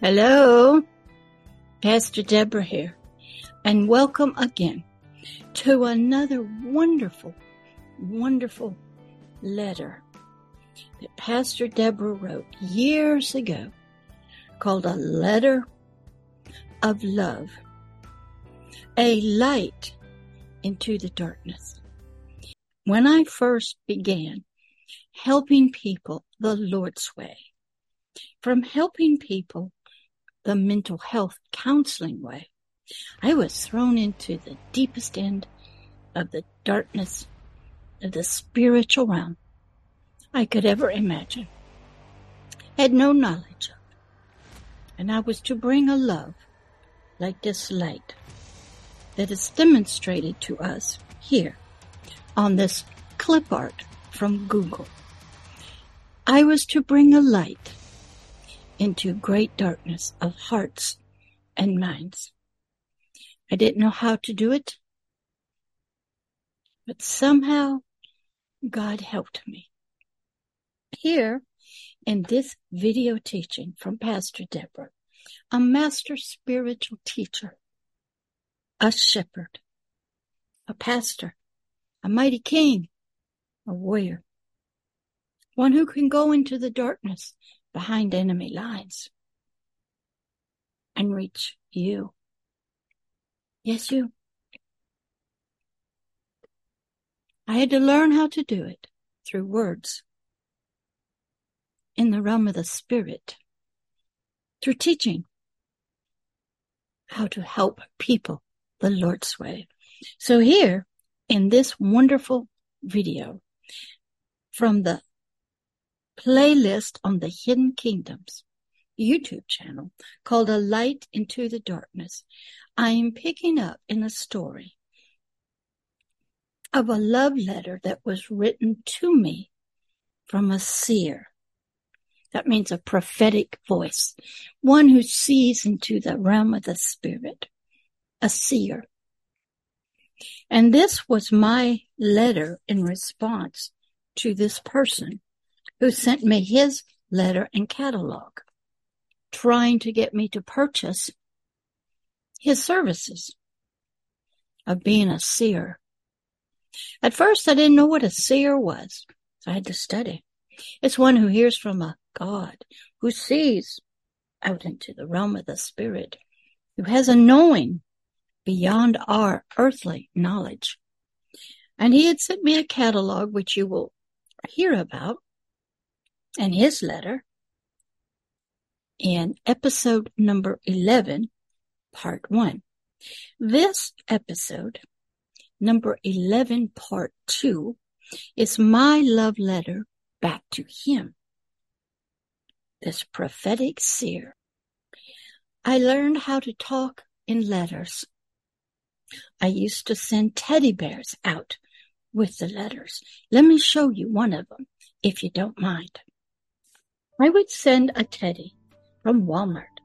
Hello, Pastor Deborah here, and welcome again to another wonderful, wonderful letter that Pastor Deborah wrote years ago called A Letter of Love, a light into the darkness. When I first began helping people the Lord's way, from helping people the mental health counseling way, I was thrown into the deepest end of the darkness of the spiritual realm I could ever imagine. Had no knowledge of. And I was to bring a love like this light that is demonstrated to us here on this clip art from Google. I was to bring a light into great darkness of hearts and minds. I didn't know how to do it, but somehow God helped me. Here in this video teaching from Pastor Deborah, a master spiritual teacher, a shepherd, a pastor, a mighty king, a warrior, one who can go into the darkness behind enemy lines and reach you. Yes, you. I had to learn how to do it through words in the realm of the spirit, through teaching how to help people the Lord's way. So here in this wonderful video from the playlist on the Hidden Kingdoms YouTube channel called A Light into the Darkness, I am picking up in a story of a love letter that was written to me from a seer. That means a prophetic voice, one who sees into the realm of the spirit, a seer. And this was my letter in response to this person who sent me his letter and catalog, trying to get me to purchase his services of being a seer. At first, I didn't know what a seer was, so I had to study. It's one who hears from a God, who sees out into the realm of the spirit, who has a knowing beyond our earthly knowledge. And he had sent me a catalog, which you will hear about in his letter in episode number 11, part 1. This episode, number 11, part 2, is my love letter back to him. This prophetic seer. I learned how to talk in letters. I used to send teddy bears out with the letters. Let me show you one of them, if you don't mind. I would send a teddy from Walmart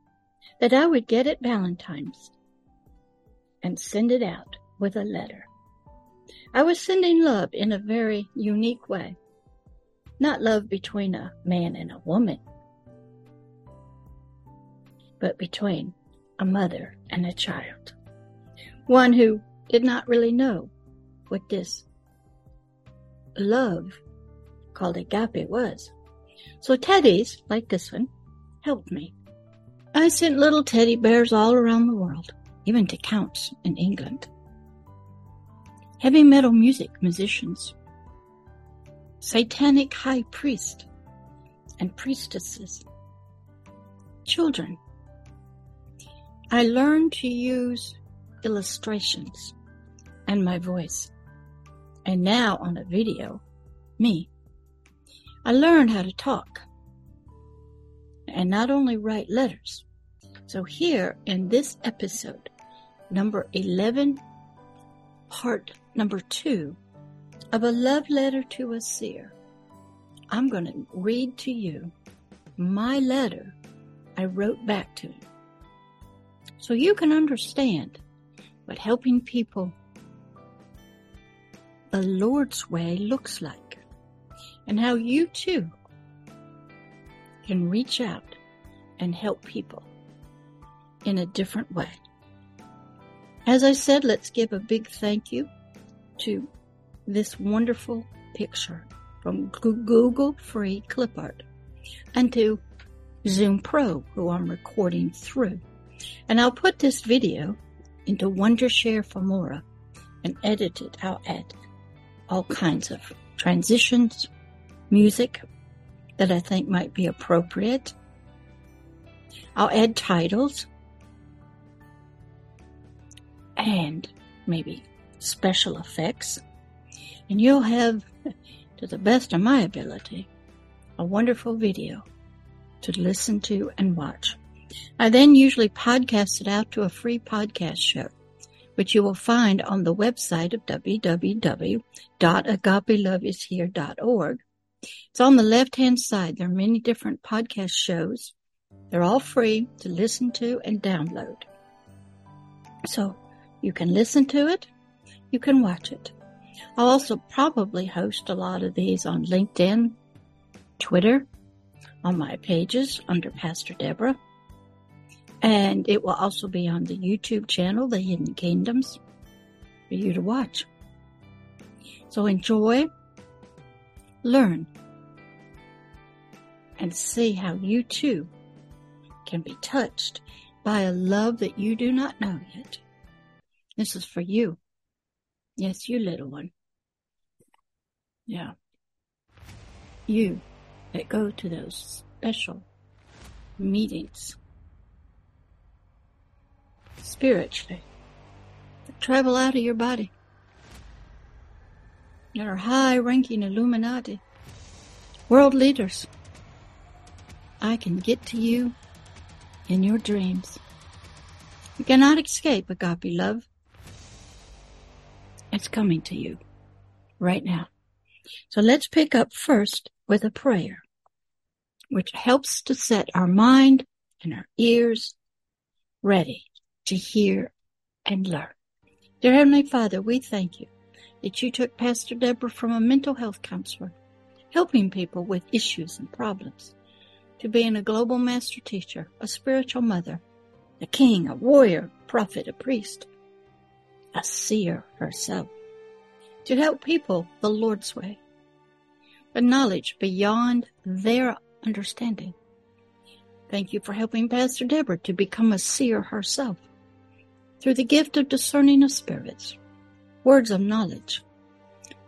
that I would get at Valentine's and send it out with a letter. I was sending love in a very unique way. Not love between a man and a woman, but between a mother and a child. One who did not really know what this love called agape was. So teddies, like this one, helped me. I sent little teddy bears all around the world, even to counts in England. Heavy metal music musicians, satanic high priest and priestesses, children. I learned to use illustrations and my voice. And now on a video, me. I learned how to talk and not only write letters. So here in this episode, number 11, part number two of a love letter to a seer, I'm going to read to you my letter I wrote back to him. So you can understand what helping people the Lord's way looks like and how you too can reach out and help people in a different way. As I said, let's give a big thank you to this wonderful picture from Google Free Clip Art and to Zoom Pro, who I'm recording through. And I'll put this video into Wondershare Filmora and edit it. I'll add all kinds of transitions, music that I think might be appropriate. I'll add titles and maybe special effects. And you'll have, to the best of my ability, a wonderful video to listen to and watch. I then usually podcast it out to a free podcast show, which you will find on the website of www.agapeloveishere.org. It's on the left hand side. There are many different podcast shows. They're all free to listen to and download. So you can listen to it. You can watch it. I'll also probably host a lot of these on LinkedIn, Twitter, on my pages under Pastor Deborah. And it will also be on the YouTube channel, The Hidden Kingdoms, for you to watch. So enjoy, learn, and see how you too can be touched by a love that you do not know yet. This is for you. Yes, you little one. Yeah. You that go to those special meetings spiritually that travel out of your body that are high ranking Illuminati, world leaders. I can get to you in your dreams. You cannot escape agape love. It's coming to you right now. So let's pick up first with a prayer, which helps to set our mind and our ears ready to hear and learn. Dear Heavenly Father, we thank you that you took Pastor Deborah from a mental health counselor, helping people with issues and problems, to being a global master teacher, a spiritual mother, a king, a warrior, prophet, a priest, a seer herself, to help people the Lord's way, but knowledge beyond their understanding. Thank you for helping Pastor Deborah to become a seer herself through the gift of discerning of spirits, words of knowledge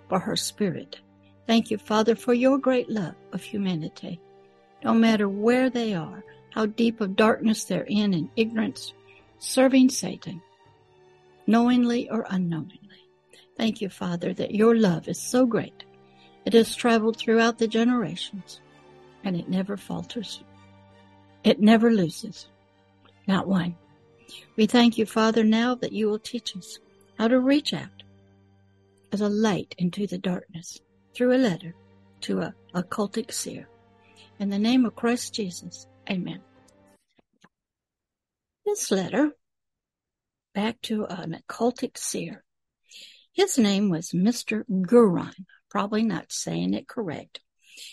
for her spirit. Thank you, Father, for your great love of humanity. No matter where they are, how deep of darkness they're in in ignorance, serving Satan, knowingly or unknowingly. Thank you, Father, that your love is so great. It has traveled throughout the generations and it never falters. It never loses. Not one. We thank you, Father, now that you will teach us how to reach out as a light into the darkness through a letter to a occultic seer. In the name of Christ Jesus, amen. This letter back to an occultic seer. His name was Mr. Guron, probably not saying it correct.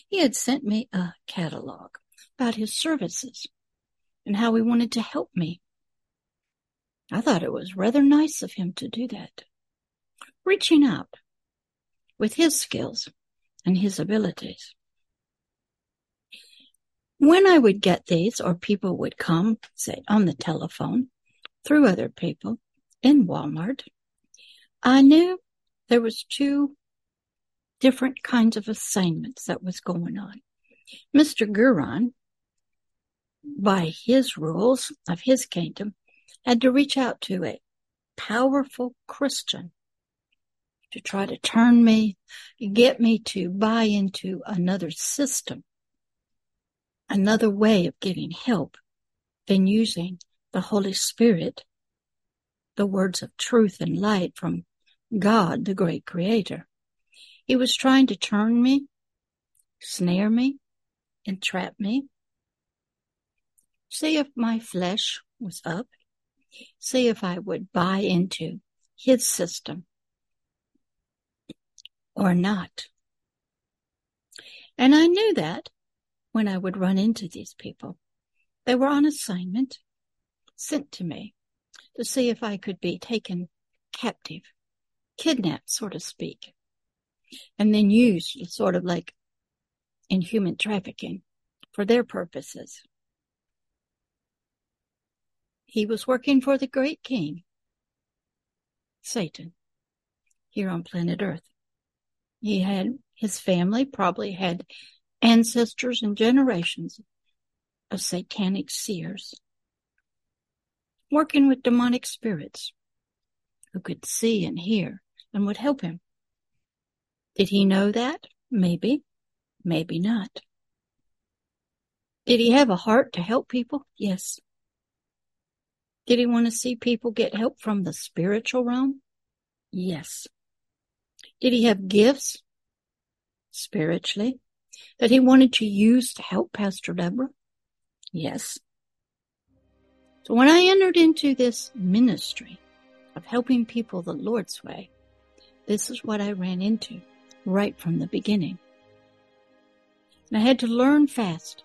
He had sent me a catalog about his services and how he wanted to help me. I thought it was rather nice of him to do that. Reaching out with his skills and his abilities. When I would get these or people would come, say on the telephone, through other people in Walmart, I knew there was two different kinds of assignments that was going on. Mr. Guron, by his rules of his kingdom, had to reach out to a powerful Christian to try to turn me, get me to buy into another system, another way of getting help than using the Holy Spirit, the words of truth and light from God, the great creator. He was trying to turn me, snare me, entrap me, see if my flesh was up, see if I would buy into his system or not. And I knew that when I would run into these people. They were on assignment sent to me to see if I could be taken captive, kidnapped, so to speak, and then used sort of like in human trafficking for their purposes. He was working for the great king, Satan, here on planet Earth. He had his family probably had ancestors and generations of satanic seers working with demonic spirits who could see and hear and would help him. Did he know that? Maybe, maybe not. Did he have a heart to help people? Yes. Did he want to see people get help from the spiritual realm? Yes. Did he have gifts spiritually that he wanted to use to help Pastor Deborah? Yes. So when I entered into this ministry of helping people the Lord's way, this is what I ran into right from the beginning. And I had to learn fast.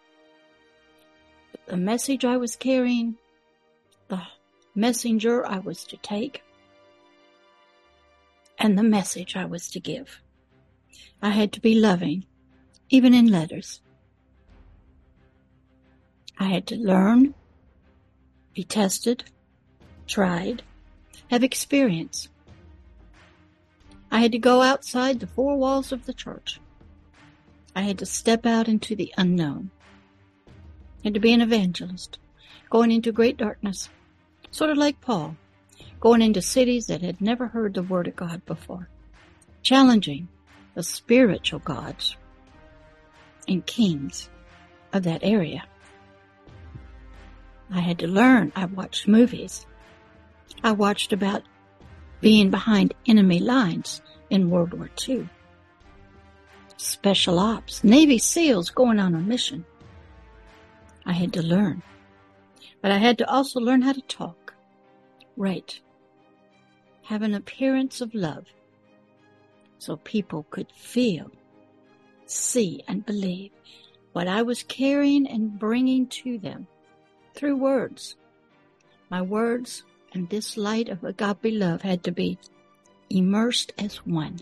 The message I was carrying, the messenger I was to take, and the message I was to give. I had to be loving, even in letters. I had to learn, be tested, tried, have experience. I had to go outside the four walls of the church. I had to step out into the unknown. I had to be an evangelist, going into great darkness, sort of like Paul, going into cities that had never heard the word of God before, challenging the spiritual gods and kings of that area. I had to learn. I watched movies. I watched about being behind enemy lines in World War II. Special ops, Navy SEALs going on a mission. I had to learn. But I had to also learn how to talk. Right. Have an appearance of love so people could feel, see, and believe what I was carrying and bringing to them through words. My words and this light of agape love had to be immersed as one.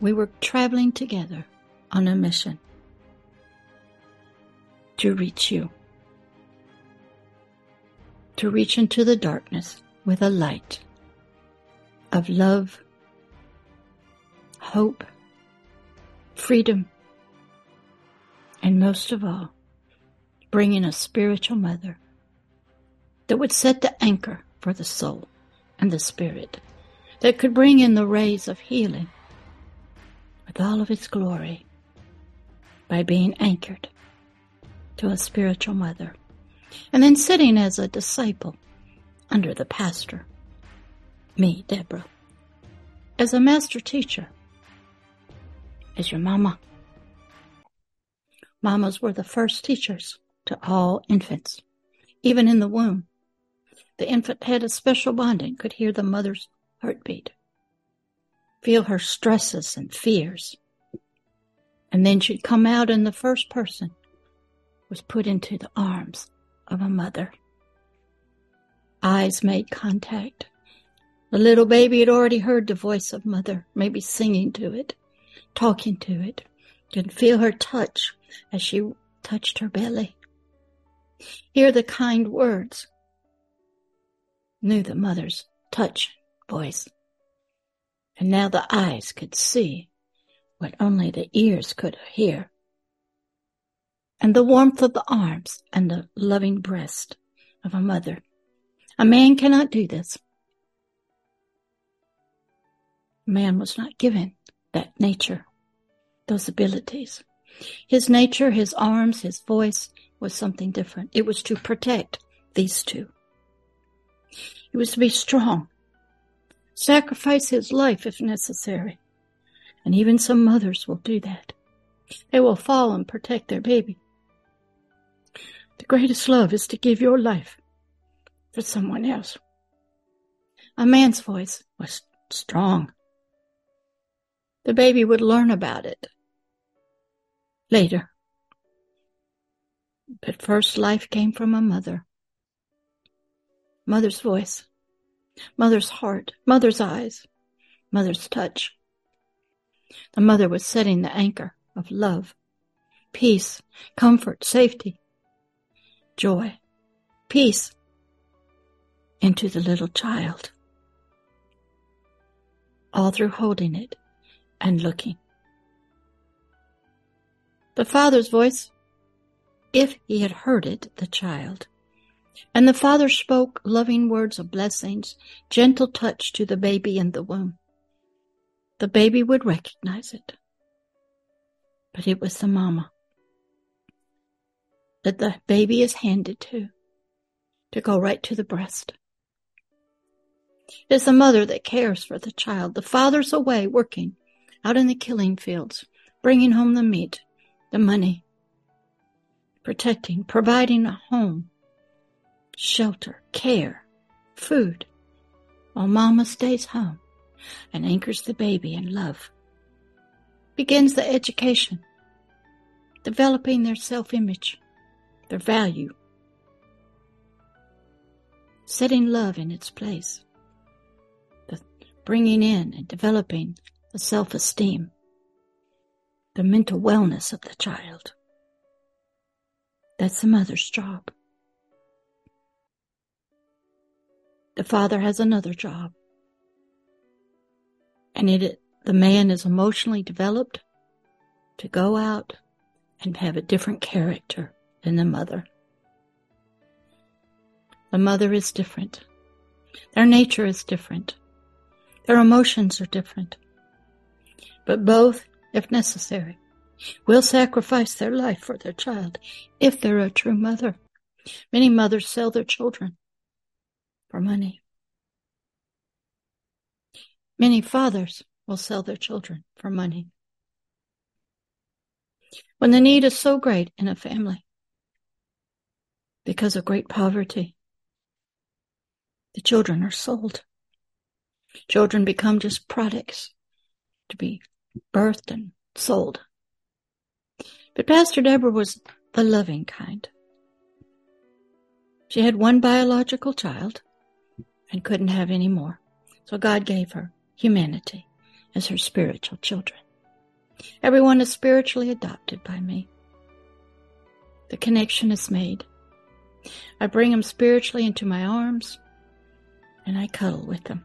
We were traveling together on a mission to reach you, to reach into the darkness with a light of love hope, freedom, and most of all, bringing a spiritual mother that would set the anchor for the soul and the spirit, that could bring in the rays of healing with all of its glory by being anchored to a spiritual mother, and then sitting as a disciple under the pastor, me, Deborah, as a master teacher as your mama. Mamas were the first teachers to all infants, even in the womb. The infant had a special bonding, could hear the mother's heartbeat, feel her stresses and fears. And then she'd come out and the first person was put into the arms of a mother. Eyes made contact. The little baby had already heard the voice of mother, maybe singing to it talking to it, could feel her touch as she touched her belly. Hear the kind words. Knew the mother's touch voice. And now the eyes could see what only the ears could hear. And the warmth of the arms and the loving breast of a mother. A man cannot do this. Man was not given that nature, those abilities. His nature, his arms, his voice was something different. It was to protect these two. He was to be strong, sacrifice his life if necessary. And even some mothers will do that. They will fall and protect their baby. The greatest love is to give your life for someone else. A man's voice was strong, the baby would learn about it later. But first life came from a mother mother's voice, mother's heart, mother's eyes, mother's touch. The mother was setting the anchor of love, peace, comfort, safety, joy, peace into the little child. All through holding it and looking. The father's voice, if he had heard it, the child. And the father spoke loving words of blessings, gentle touch to the baby in the womb. The baby would recognize it. But it was the mama that the baby is handed to, to go right to the breast. It is the mother that cares for the child. The father's away working out in the killing fields, bringing home the meat, the money, protecting, providing a home, shelter, care, food, while mama stays home and anchors the baby in love. Begins the education, developing their self-image, their value, setting love in its place, bringing in and developing the self-esteem, the mental wellness of the child. That's the mother's job. The father has another job. And it, the man is emotionally developed to go out and have a different character than the mother. The mother is different. Their nature is different. Their emotions are different. But both, if necessary, will sacrifice their life for their child if they're a true mother. Many mothers sell their children for money. Many fathers will sell their children for money. When the need is so great in a family because of great poverty, the children are sold. Children become just products to be birthed and sold. But Pastor Deborah was the loving kind. She had one biological child and couldn't have any more. So God gave her humanity as her spiritual children. Everyone is spiritually adopted by me. The connection is made. I bring them spiritually into my arms and I cuddle with them.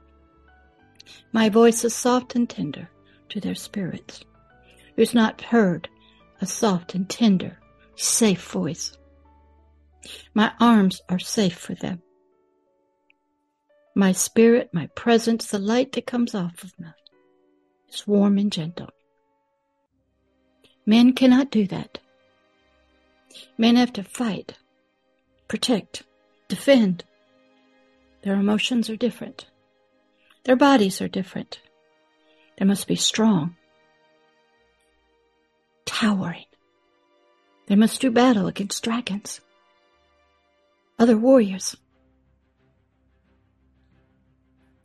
My voice is soft and tender to their spirits, who's not heard a soft and tender, safe voice. My arms are safe for them. My spirit, my presence, the light that comes off of me is warm and gentle. Men cannot do that. Men have to fight, protect, defend. Their emotions are different. Their bodies are different. They must be strong towering. They must do battle against dragons, other warriors.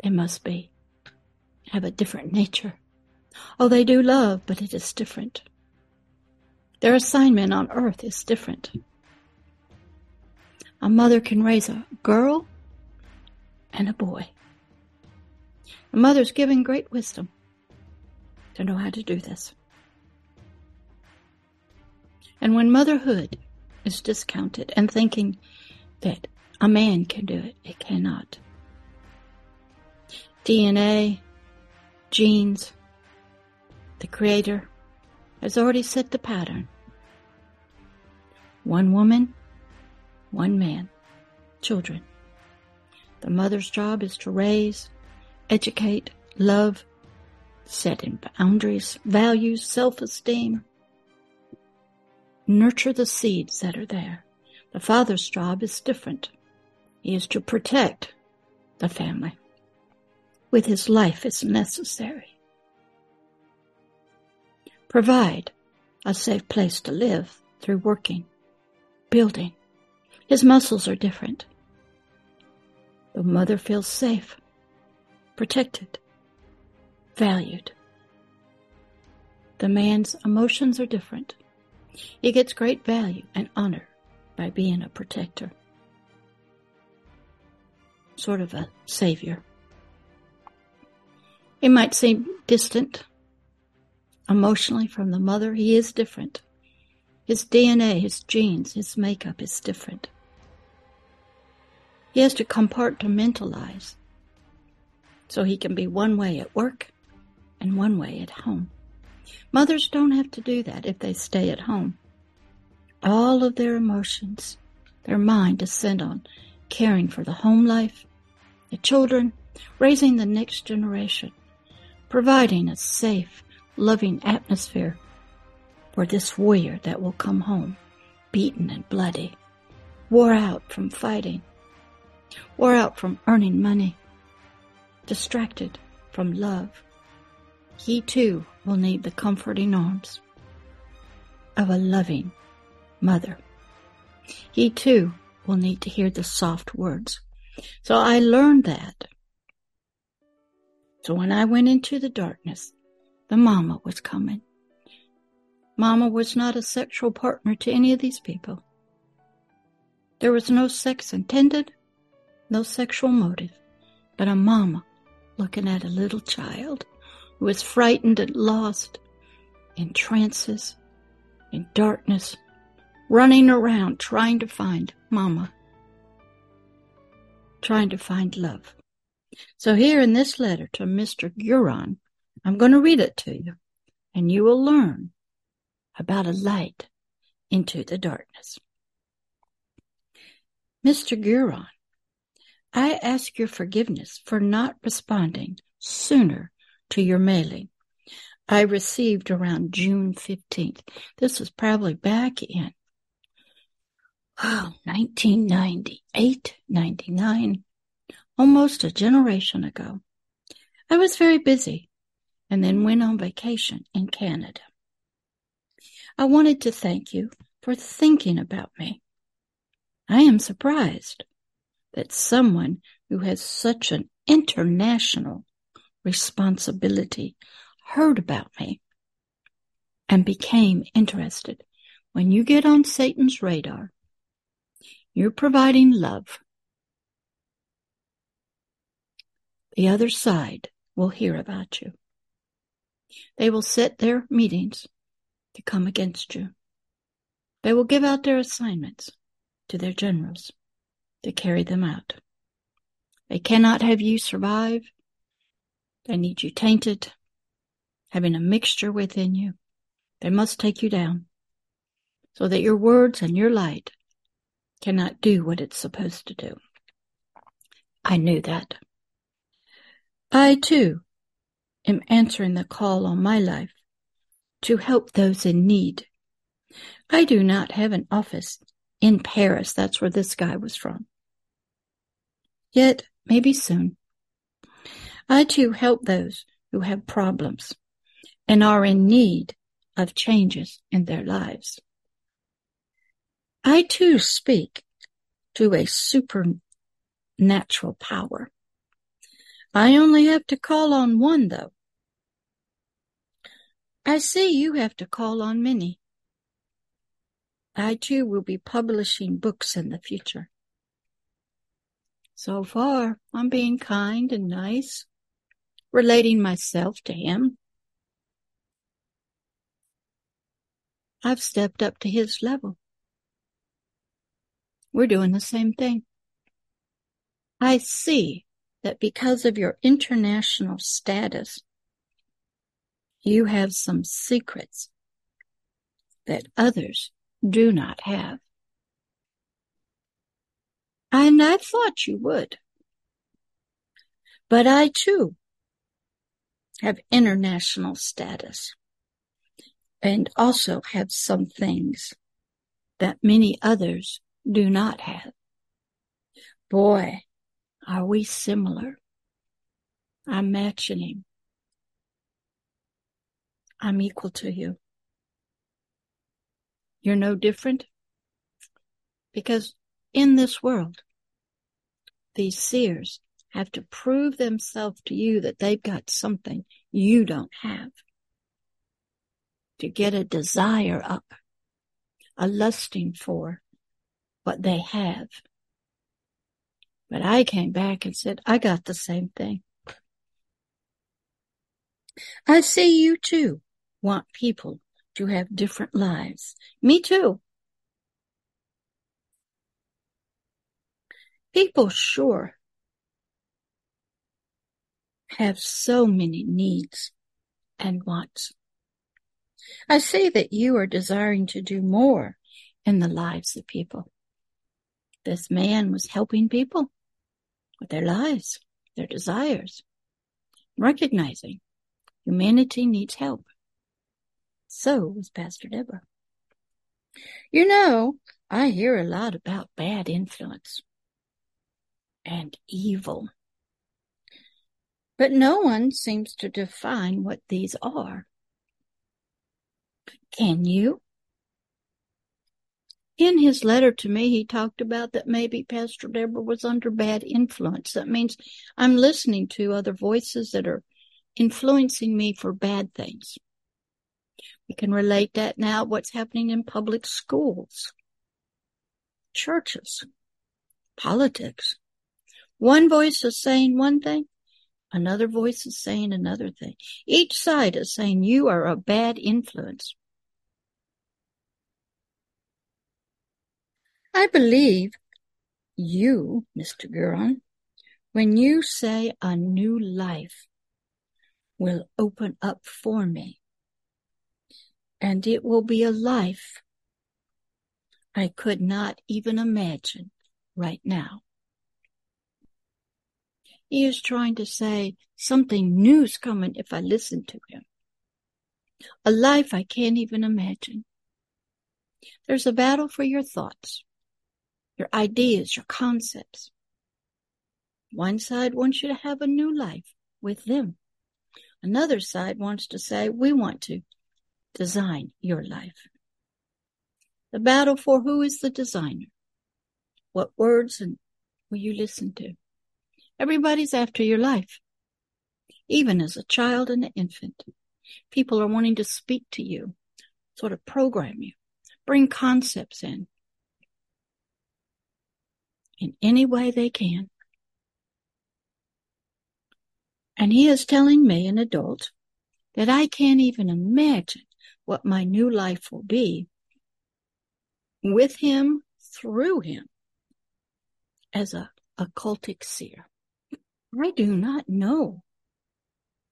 They must be, have a different nature. Oh, they do love, but it is different. Their assignment on earth is different. A mother can raise a girl and a boy. Mother's given great wisdom to know how to do this. And when motherhood is discounted and thinking that a man can do it, it cannot. DNA, genes, the Creator has already set the pattern. One woman, one man, children. The mother's job is to raise, educate, love, set in boundaries, values, self-esteem, nurture the seeds that are there. The father's job is different. He is to protect the family with his life as necessary. Provide a safe place to live through working, building. His muscles are different. The mother feels safe, protected, valued. The man's emotions are different. He gets great value and honor by being a protector. sort of a savior. He might seem distant emotionally from the mother. He is different. His DNA, his genes, his makeup is different. He has to compartmentalize so he can be one way at work and one way at home. Mothers don't have to do that if they stay at home. All of their emotions, their mind is sent on caring for the home life, the children, raising the next generation, providing a safe, loving atmosphere for this warrior that will come home beaten and bloody, wore out from fighting, wore out from earning money, distracted from love. He too will need the comforting arms of a loving mother. He too will need to hear the soft words. So I learned that. So when I went into the darkness, the mama was coming. Mama was not a sexual partner to any of these people. There was no sex intended, no sexual motive, but a mama looking at a little child who was frightened and lost in trances, in darkness, running around trying to find mama, trying to find love. So here in this letter to Mr. Guron, I'm going to read it to you and you will learn about a light into the darkness. Mr. Guron, I ask your forgiveness for not responding sooner to your mailing. I received around June 15th. This was probably back in oh, 1998, 99, almost a generation ago. I was very busy and then went on vacation in Canada. I wanted to thank you for thinking about me. I am surprised that someone who has such an international responsibility heard about me and became interested. When you get on Satan's radar, you're providing love. The other side will hear about you. They will set their meetings to come against you. They will give out their assignments to their generals to carry them out. They cannot have you survive. They need you tainted, having a mixture within you. They must take you down so that your words and your light cannot do what it's supposed to do. I knew that. I too am answering the call on my life to help those in need. I do not have an office in Paris. That's where this guy was from. Yet, maybe soon. I too help those who have problems and are in need of changes in their lives. I too speak to a supernatural power. I only have to call on one though. I see you have to call on many. I too will be publishing books in the future. So far, I'm being kind and nice, relating myself to him. I've stepped up to his level. We're doing the same thing. I see that because of your international status, you have some secrets that others do not have. And I thought you would. But I too have international status and also have some things that many others do not have. Boy, are we similar. I'm matching him. I'm equal to you. You're no different because in this world, these seers have to prove themselves to you that they've got something you don't have. To get a desire up, a lusting for what they have. But I came back and said, I got the same thing. I see you too want people to have different lives. Me too. People sure have so many needs and wants. I see that you are desiring to do more in the lives of people. This man was helping people with their lives, their desires, recognizing humanity needs help. So was Pastor Deborah. You know, I hear a lot about bad influence and evil. But no one seems to define what these are. Can you? In his letter to me, he talked about that maybe Pastor Deborah was under bad influence. That means I'm listening to other voices that are influencing me for bad things. We can relate that now what's happening in public schools, churches, politics. One voice is saying one thing, another voice is saying another thing. Each side is saying you are a bad influence. I believe you, Mr. Guron, when you say a new life will open up for me, and it will be a life I could not even imagine right now. He is trying to say something new's coming if I listen to him. A life I can't even imagine. There's a battle for your thoughts your ideas, your concepts. One side wants you to have a new life with them. Another side wants to say, we want to design your life. The battle for who is the designer? What words will you listen to? Everybody's after your life. Even as a child and an infant, people are wanting to speak to you, sort of program you, bring concepts in, in any way they can. And he is telling me, an adult, that I can't even imagine what my new life will be with him, through him, as a occultic seer. I do not know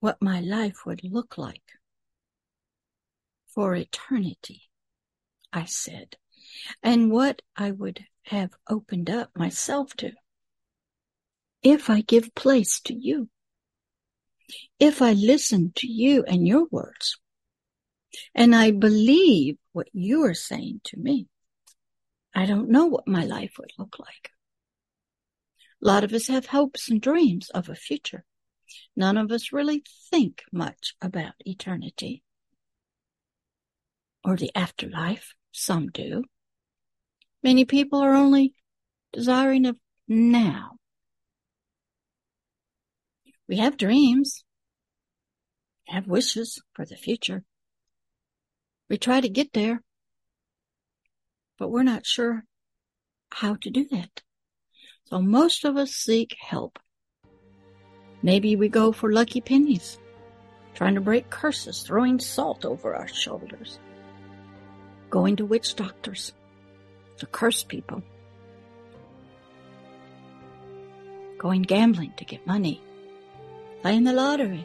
what my life would look like for eternity, I said, and what I would have opened up myself to. If I give place to you, if I listen to you and your words, and I believe what you are saying to me, I don't know what my life would look like. A lot of us have hopes and dreams of a future. None of us really think much about eternity or the afterlife. Some do. Many people are only desiring of now. We have dreams, have wishes for the future. We try to get there, but we're not sure how to do that. So most of us seek help. Maybe we go for lucky pennies, trying to break curses, throwing salt over our shoulders, going to witch doctors to curse people, going gambling to get money, playing the lottery,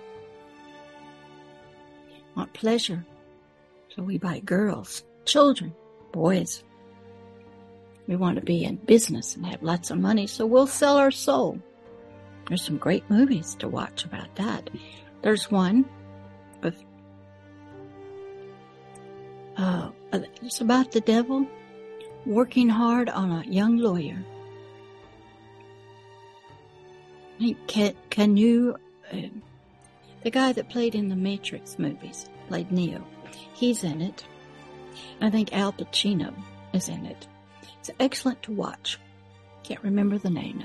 want pleasure, so we buy girls, children, boys. We want to be in business and have lots of money, so we'll sell our soul. There's some great movies to watch about that. There's one with, uh, it's about the devil working hard on a young lawyer. Can, can you, uh, the guy that played in the Matrix movies, played Neo, he's in it. I think Al Pacino is in it. It's excellent to watch. Can't remember the name.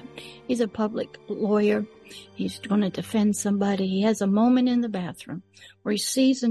He's a public lawyer. He's going to defend somebody. He has a moment in the bathroom where he sees and